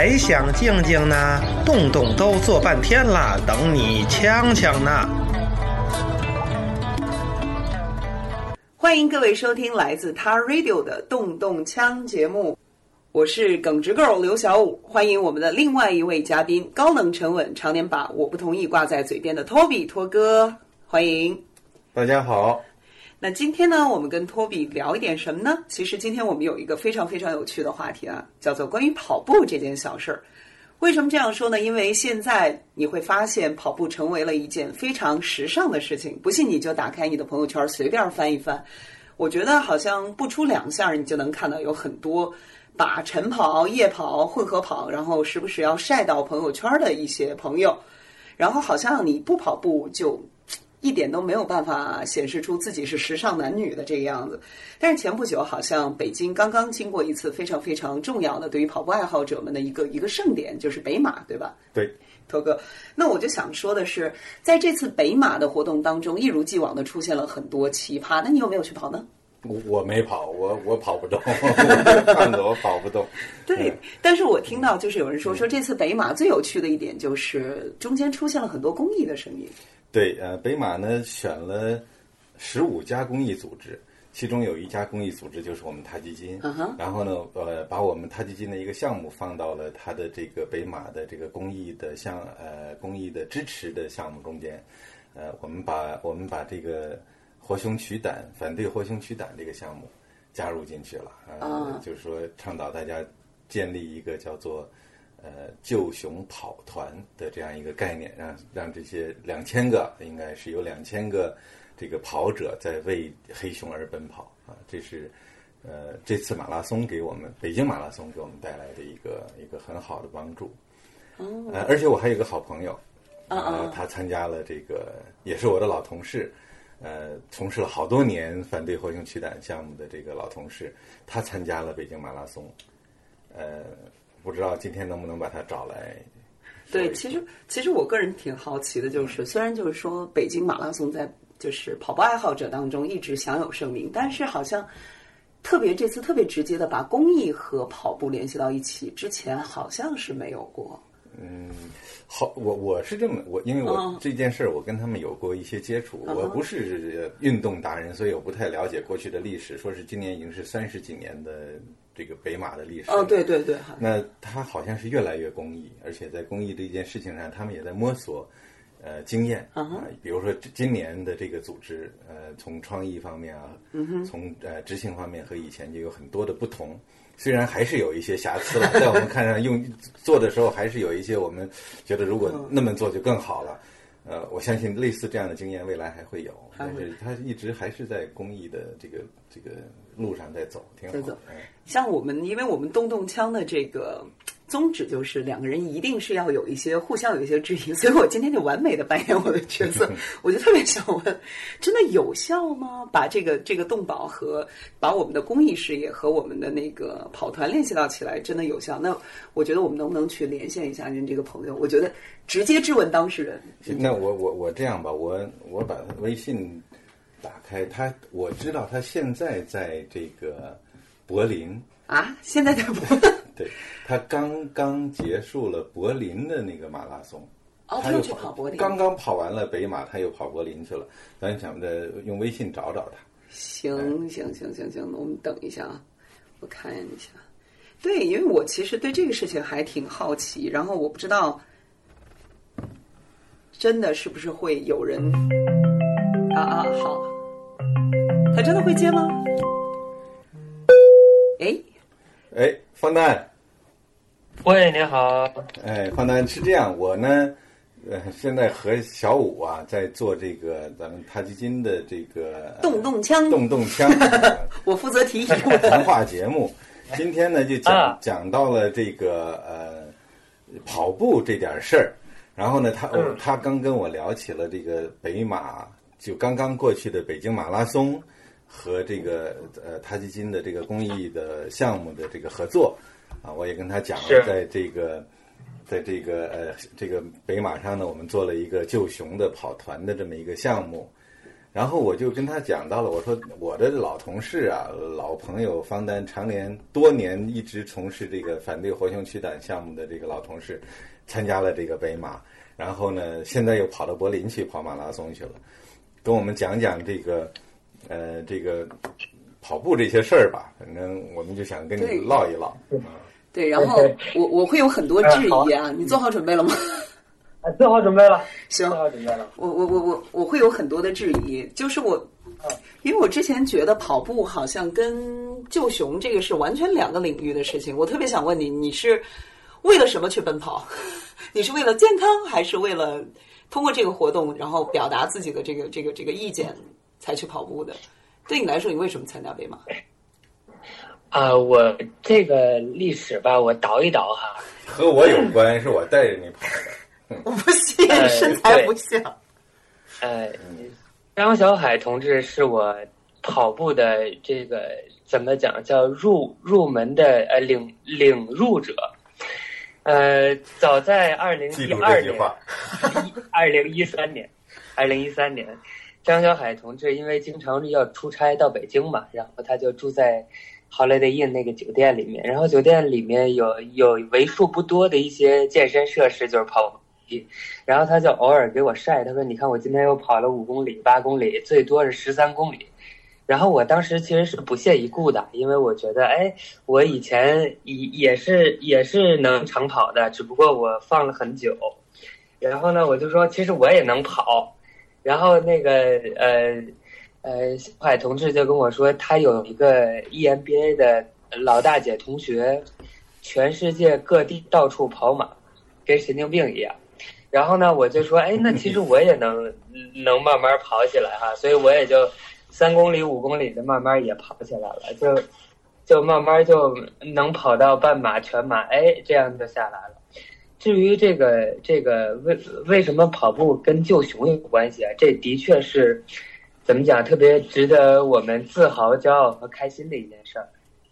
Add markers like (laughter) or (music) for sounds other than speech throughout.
还想静静呢？洞洞都坐半天了，等你锵锵呢。欢迎各位收听来自 Tar Radio 的动动枪节目，我是耿直 girl 刘小五。欢迎我们的另外一位嘉宾，高冷沉稳，常年把我不同意挂在嘴边的托比托哥，欢迎。大家好。那今天呢，我们跟托比聊一点什么呢？其实今天我们有一个非常非常有趣的话题啊，叫做关于跑步这件小事儿。为什么这样说呢？因为现在你会发现跑步成为了一件非常时尚的事情。不信你就打开你的朋友圈随便翻一翻，我觉得好像不出两下你就能看到有很多把晨跑、夜跑、混合跑，然后时不时要晒到朋友圈的一些朋友。然后好像你不跑步就。一点都没有办法显示出自己是时尚男女的这个样子，但是前不久好像北京刚刚经过一次非常非常重要的对于跑步爱好者们的一个一个盛典，就是北马，对吧？对，头哥，那我就想说的是，在这次北马的活动当中，一如既往的出现了很多奇葩，那你有没有去跑呢？我我没跑，我我跑不动，看着我跑不动。(laughs) 对，但是我听到就是有人说说这次北马最有趣的一点就是中间出现了很多公益的声音。对，呃，北马呢选了十五家公益组织，其中有一家公益组织就是我们他基金，然后呢，呃，把我们他基金的一个项目放到了他的这个北马的这个公益的项，呃，公益的支持的项目中间，呃，我们把我们把这个活熊取胆反对活熊取胆这个项目加入进去了，呃，就是说倡导大家建立一个叫做。呃，救熊跑团的这样一个概念，让让这些两千个，应该是有两千个这个跑者在为黑熊而奔跑啊！这是呃这次马拉松给我们北京马拉松给我们带来的一个一个很好的帮助。呃，而且我还有个好朋友，啊，他参加了这个，也是我的老同事，呃，从事了好多年反对活熊取胆项目的这个老同事，他参加了北京马拉松，呃。不知道今天能不能把他找来？对，其实其实我个人挺好奇的，就是虽然就是说北京马拉松在就是跑步爱好者当中一直享有盛名，但是好像特别这次特别直接的把公益和跑步联系到一起，之前好像是没有过。嗯，好，我我是这么我因为我这件事儿我跟他们有过一些接触，我不是运动达人，所以我不太了解过去的历史。说是今年已经是三十几年的。这个北马的历史哦，对对对，那他好像是越来越公益，而且在公益这件事情上，他们也在摸索，呃，经验啊。比如说今年的这个组织，呃，从创意方面啊，从呃执行方面和以前就有很多的不同。虽然还是有一些瑕疵了，在我们看上用做的时候，还是有一些我们觉得如果那么做就更好了。呃，我相信类似这样的经验未来还会有，但是他一直还是在公益的这个这个路上在走，挺好。像我们，因为我们动动枪的这个。宗旨就是两个人一定是要有一些互相有一些质疑，所以我今天就完美的扮演我的角色，(laughs) 我就特别想问：真的有效吗？把这个这个动保和把我们的公益事业和我们的那个跑团联系到起来，真的有效？那我觉得我们能不能去连线一下您这个朋友？我觉得直接质问当事人。那我我我这样吧，我我把微信打开，他我知道他现在在这个柏林啊，现在在柏林。对他刚刚结束了柏林的那个马拉松，他又去跑柏林，刚刚跑完了北马，他又跑柏林去了。咱想着用微信找找他。行行行行行，那我们等一下啊，我看一下。对，因为我其实对这个事情还挺好奇，然后我不知道真的是不是会有人啊啊好，他真的会接吗？哎哎，方丹。喂，你好。哎，方丹是这样，我呢，呃，现在和小五啊，在做这个咱们太基金的这个动动枪，动动枪，(laughs) 我负责提议谈话节目。今天呢，就讲讲到了这个呃跑步这点事儿。然后呢，他他刚跟我聊起了这个北马，就刚刚过去的北京马拉松和这个呃他基金的这个公益的项目的这个合作。啊，我也跟他讲了，在这个，在这个呃，这个北马上呢，我们做了一个救熊的跑团的这么一个项目，然后我就跟他讲到了，我说我的老同事啊，老朋友方丹，常年多年一直从事这个反对活熊驱胆项目的这个老同事，参加了这个北马，然后呢，现在又跑到柏林去跑马拉松去了，跟我们讲讲这个呃这个跑步这些事儿吧。反正我们就想跟你唠一唠。对，然后我我会有很多质疑啊，你做好准备了吗？啊，(laughs) 做好准备了，(laughs) 行，做好准备了。我我我我我会有很多的质疑，就是我，因为我之前觉得跑步好像跟救熊这个是完全两个领域的事情。我特别想问你，你是为了什么去奔跑？(laughs) 你是为了健康，还是为了通过这个活动，然后表达自己的这个这个这个意见才去跑步的？对你来说，你为什么参加北马？啊，我这个历史吧，我倒一倒哈。和我有关，是我带着你跑的。(laughs) 我不信，身材不像。呃，张小海同志是我跑步的这个怎么讲叫入入门的呃领领入者。呃，早在二零一二年，(laughs) 二零一三年，二零一三年，张小海同志因为经常要出差到北京嘛，然后他就住在 Holiday Inn 那个酒店里面，然后酒店里面有有为数不多的一些健身设施，就是跑步机。然后他就偶尔给我晒，他说：“你看我今天又跑了五公里、八公里，最多是十三公里。”然后我当时其实是不屑一顾的，因为我觉得，哎，我以前也也是也是能长跑的，只不过我放了很久。然后呢，我就说，其实我也能跑。然后那个呃呃，小海同志就跟我说，他有一个 EMBA 的老大姐同学，全世界各地到处跑马，跟神经病一样。然后呢，我就说，哎，那其实我也能能慢慢跑起来哈，所以我也就三公里、五公里的慢慢也跑起来了，就就慢慢就能跑到半马、全马，哎，这样就下来了。至于这个这个为为什么跑步跟救熊有关系啊？这的确是怎么讲，特别值得我们自豪、骄傲和开心的一件事儿。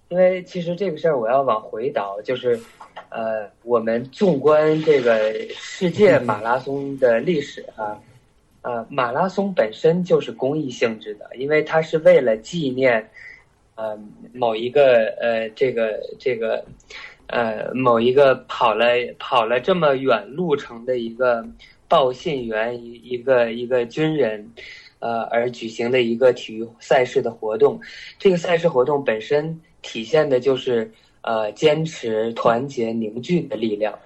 因为其实这个事儿我要往回倒，就是。呃，我们纵观这个世界 (laughs) 马拉松的历史啊，呃，马拉松本身就是公益性质的，因为它是为了纪念，呃，某一个呃，这个这个，呃，某一个跑了跑了这么远路程的一个报信员，一一个一个军人，呃，而举行的一个体育赛事的活动。这个赛事活动本身体现的就是。呃，坚持、团结、凝聚的力量，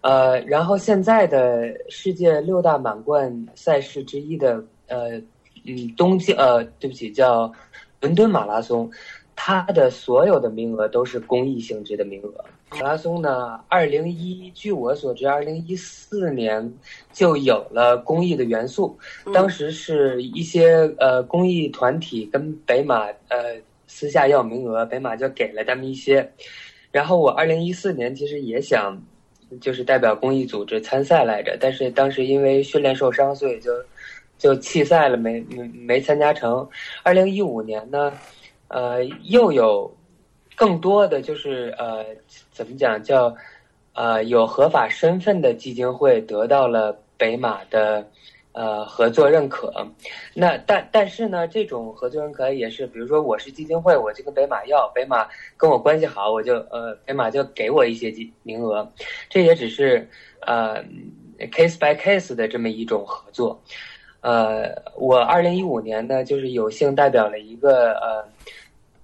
呃，然后现在的世界六大满贯赛事之一的呃，嗯，东京呃，对不起，叫伦敦马拉松，它的所有的名额都是公益性质的名额。马拉松呢，二零一，据我所知，二零一四年就有了公益的元素，当时是一些呃公益团体跟北马呃。私下要名额，北马就给了他们一些。然后我二零一四年其实也想，就是代表公益组织参赛来着，但是当时因为训练受伤，所以就就弃赛了，没没没参加成。二零一五年呢，呃，又有更多的就是呃，怎么讲叫呃有合法身份的基金会得到了北马的。呃，合作认可，那但但是呢，这种合作认可也是，比如说我是基金会，我就跟北马要，北马跟我关系好，我就呃，北马就给我一些名名额，这也只是呃 case by case 的这么一种合作。呃，我二零一五年呢，就是有幸代表了一个呃。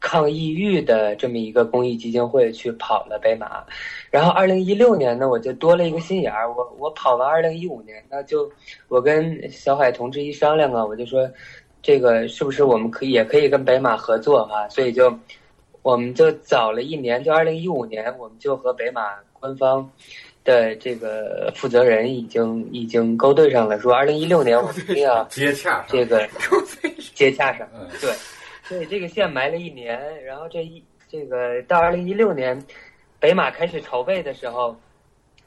抗抑郁的这么一个公益基金会去跑了北马，然后二零一六年呢，我就多了一个心眼儿，我我跑完二零一五年，那就我跟小海同志一商量啊，我就说，这个是不是我们可以也可以跟北马合作啊？所以就我们就早了一年，就二零一五年，我们就和北马官方的这个负责人已经已经勾兑上了，说二零一六年我们一定要 (laughs) 接洽这个接洽上，对。所以这个线埋了一年，然后这一这个到二零一六年，北马开始筹备的时候，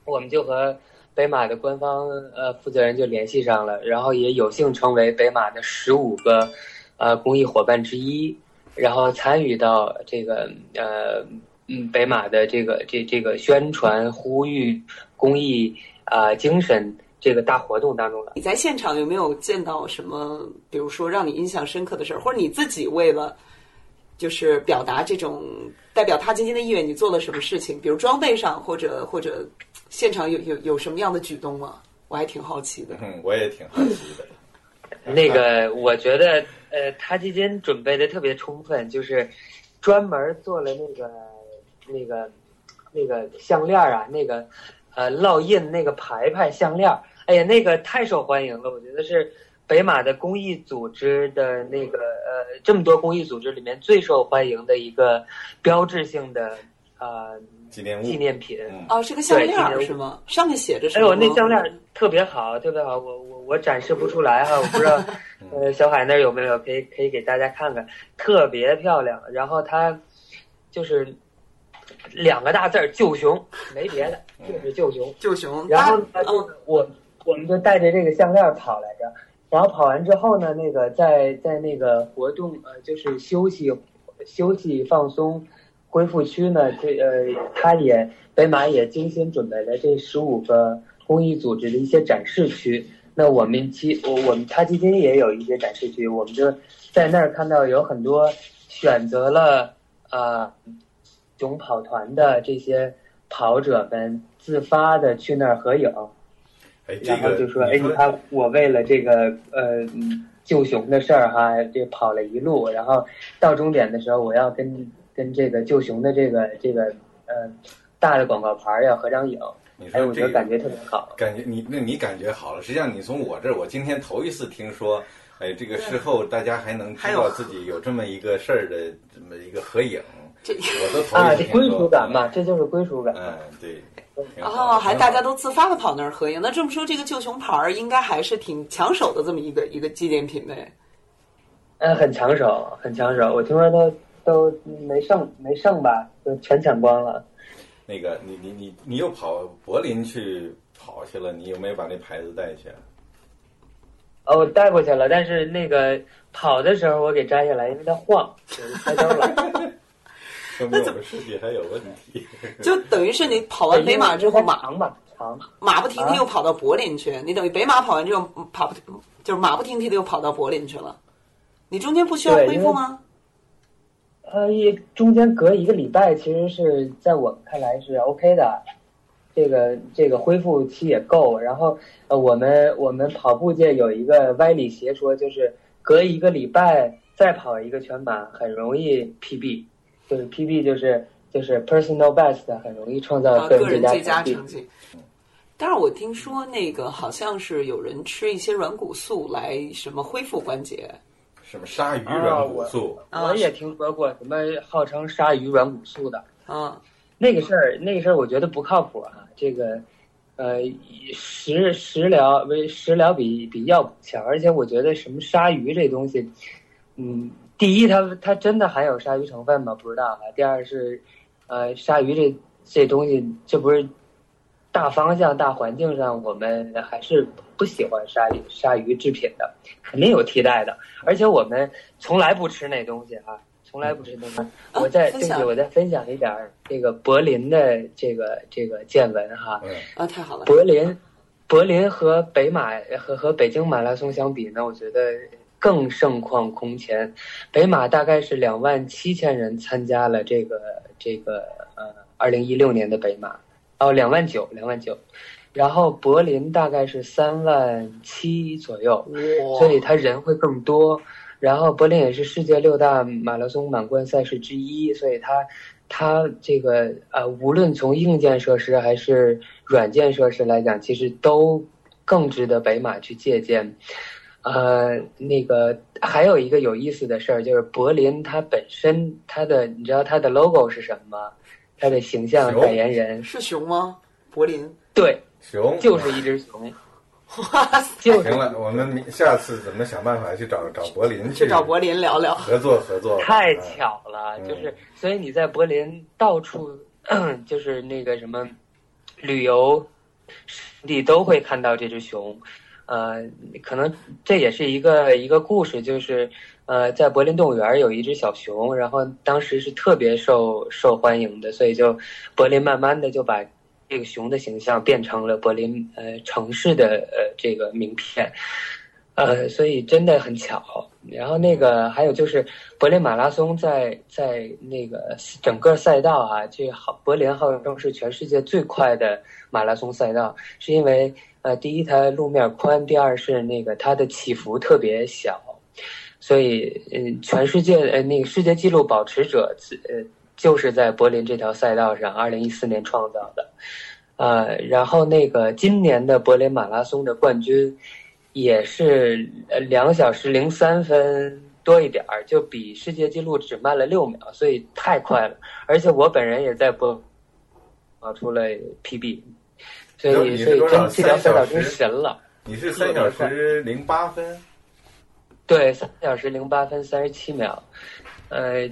我们就和北马的官方呃负责人就联系上了，然后也有幸成为北马的十五个呃公益伙伴之一，然后参与到这个呃嗯北马的这个这这个宣传呼吁公益啊精神这个大活动当中了。你在现场有没有见到什么，比如说让你印象深刻的事儿，或者你自己为了就是表达这种代表他今天的意愿，你做了什么事情？比如装备上，或者或者现场有有有什么样的举动吗？我还挺好奇的。嗯，我也挺好奇的。(laughs) 那个，我觉得，呃，他基金准备的特别充分，就是专门做了那个、那个、那个项链啊，那个呃烙印那个牌牌项链，哎呀，那个太受欢迎了。我觉得是北马的公益组织的那个呃，这么多公益组织里面最受欢迎的一个标志性的呃纪念、纪念品。哦，是个项链是吗？上面写着什么？哎呦，那项链特别好，特别好，我我。我展示不出来哈，我不知道，(laughs) 呃，小海那有没有可以可以给大家看看，特别漂亮。然后它就是两个大字儿“救熊”，没别的，就是救熊。救熊。然后我我们就带着这个项链跑来着，然后跑完之后呢，那个在在那个活动呃，就是休息休息放松恢复区呢，这呃，他也北马也精心准备了这十五个公益组织的一些展示区。那我们基我我们他基金也有一些展示区，我们就在那儿看到有很多选择了呃熊跑团的这些跑者们自发的去那儿合影，然后就说哎你看我为了这个呃救熊的事儿哈，这跑了一路，然后到终点的时候我要跟跟这个救熊的这个这个呃大的广告牌要合张影。哎，我觉得感觉特别好。感觉你那你感觉好了，实际上你从我这儿，我今天头一次听说，哎，这个事后大家还能知道自己有这么一个事儿的这么一个合影，这我都头一次听说。啊，归属感嘛，这就是归属感。嗯，对。哦，还大家都自发的跑那儿合影，那这么说，这个旧熊牌儿应该还是挺抢手的这么一个一个纪念品呗。嗯，很抢手，很抢手。我听说都都没剩没剩吧，就全抢光了。那个，你你你你又跑柏林去跑去了，你有没有把那牌子带去？哦，我带过去了，但是那个跑的时候我给摘下来，因为它晃，摔跤了。(laughs) 说明我们设计还有问题。(laughs) 就等于是你跑完北马之后，马长吧，长，马不停蹄又跑到柏林去。你等于北马跑完之后，跑不就是马不停蹄的又跑到柏林去了。你中间不需要恢复吗？呃，一中间隔一个礼拜，其实是在我看来是 OK 的，这个这个恢复期也够。然后，呃，我们我们跑步界有一个歪理邪说，就是隔一个礼拜再跑一个全马，很容易 PB，就是 PB 就是就是 personal best，很容易创造个人最佳成绩。但是我听说那个好像是有人吃一些软骨素来什么恢复关节。什么鲨鱼软骨素？我也听说过什么号称鲨鱼软骨素的啊，那个事儿，那个事儿我觉得不靠谱啊。这个，呃，食食疗为食疗比比药补强，而且我觉得什么鲨鱼这东西，嗯，第一它它真的含有鲨鱼成分吗？不知道啊。第二是，呃，鲨鱼这这东西，这不是大方向、大环境上，我们还是。不喜欢鲨鱼鲨鱼制品的，肯定有替代的。而且我们从来不吃那东西啊，从来不吃那东西。我再对不起，我再分享一点这个柏林的这个这个见闻哈。啊，太好了！柏林，柏林和北马和和北京马拉松相比呢，我觉得更盛况空前。北马大概是两万七千人参加了这个这个呃二零一六年的北马，哦，两万九，两万九。然后柏林大概是三万七左右，所以他人会更多。然后柏林也是世界六大马拉松满贯赛事之一，所以它它这个呃，无论从硬件设施还是软件设施来讲，其实都更值得北马去借鉴。呃，那个还有一个有意思的事儿，就是柏林它本身它的，你知道它的 logo 是什么吗？它的形象代言人是熊吗？柏林对。熊 (laughs) 就是一只熊，(laughs) 就行了。我们下次怎么想办法去找找柏林去找柏林聊聊合作合作。太巧了，就是所以你在柏林到处 (clears throat) 就是那个什么旅游你都会看到这只熊，呃，可能这也是一个一个故事，就是呃，在柏林动物园有一只小熊，然后当时是特别受受欢迎的，所以就柏林慢慢的就把。这个熊的形象变成了柏林呃城市的呃这个名片，呃，所以真的很巧。然后那个还有就是柏林马拉松在在那个整个赛道啊，这好柏林号称是全世界最快的马拉松赛道，是因为呃第一它路面宽，第二是那个它的起伏特别小，所以嗯全世界呃那个世界纪录保持者呃就是在柏林这条赛道上，二零一四年创造的，呃然后那个今年的柏林马拉松的冠军。也是呃两小时零三分多一点儿，就比世界纪录只慢了六秒，所以太快了。而且我本人也在播，跑出了 PB，所以所以真这条赛道真神了。你是三小时零八分？对，三小时零八分三十七秒，呃。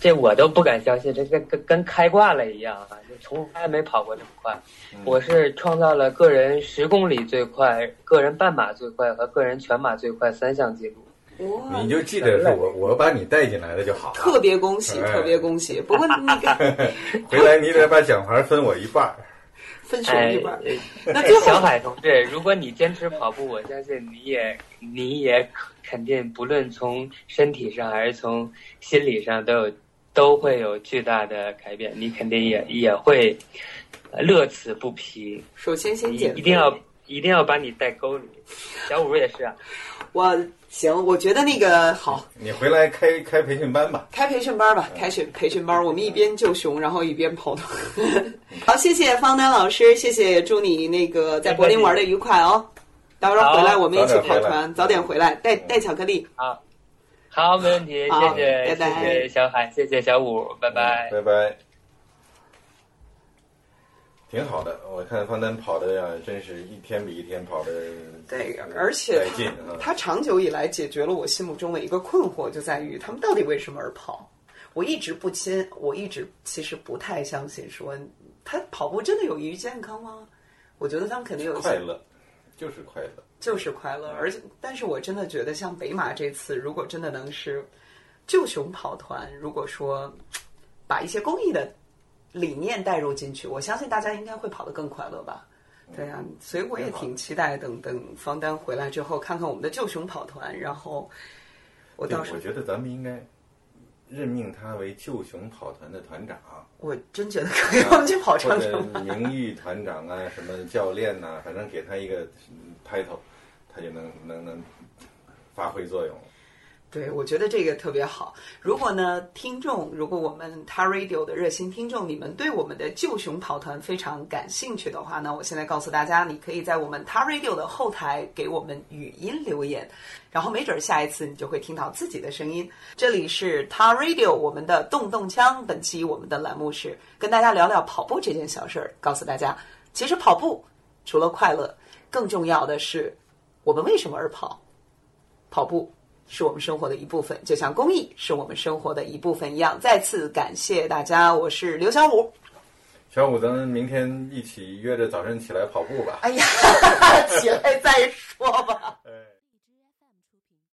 这我都不敢相信，这跟跟跟开挂了一样啊！就从来没跑过这么快。我是创造了个人十公里最快、个人半马最快和个人全马最快三项记录。你就记得是我，我把你带进来的就好。特别恭喜，特别恭喜！不过那个 (laughs) 回来你得把奖牌分我一半儿。分手一半。那小海同志，如果你坚持跑步，我相信你也你也肯定，不论从身体上还是从心理上，都有都会有巨大的改变。你肯定也也会乐此不疲。首先，先减一定要一定要把你带沟里。小五也是啊。我行，我觉得那个好。你回来开开培训班吧。开培训班吧，开训培训班，我们一边救熊，然后一边跑团。好，谢谢方丹老师，谢谢，祝你那个在柏林玩的愉快哦。到时候回来我们一起跑团，早点回来，带带巧克力。好，好，没问题，谢谢，谢谢小海，谢谢小五，拜拜，拜拜。挺好的，我看方丹跑的呀，真是一天比一天跑的。对，而且他他长久以来解决了我心目中的一个困惑，就在于他们到底为什么而跑？我一直不亲，我一直其实不太相信说他跑步真的有益于健康吗？我觉得他们肯定有快乐，就是快乐，就是快乐。而且，但是我真的觉得，像北马这次，如果真的能是救熊跑团，如果说把一些公益的。理念带入进去，我相信大家应该会跑得更快乐吧？对呀，所以我也挺期待等等方丹回来之后，看看我们的救熊跑团。然后我到时我觉得咱们应该任命他为救熊跑团的团长。我真觉得可以，我们去跑长城。名誉团长啊，什么教练呐，反正给他一个 title，他就能能能发挥作用。对，我觉得这个特别好。如果呢，听众，如果我们 t a Radio 的热心听众，你们对我们的救熊跑团非常感兴趣的话呢，我现在告诉大家，你可以在我们 t a Radio 的后台给我们语音留言，然后没准下一次你就会听到自己的声音。这里是 t a Radio，我们的动动枪。本期我们的栏目是跟大家聊聊跑步这件小事儿，告诉大家，其实跑步除了快乐，更重要的是我们为什么而跑？跑步。是我们生活的一部分，就像公益是我们生活的一部分一样。再次感谢大家，我是刘小五。小五，咱们明天一起约着早晨起来跑步吧。哎呀，(laughs) 起来再说吧。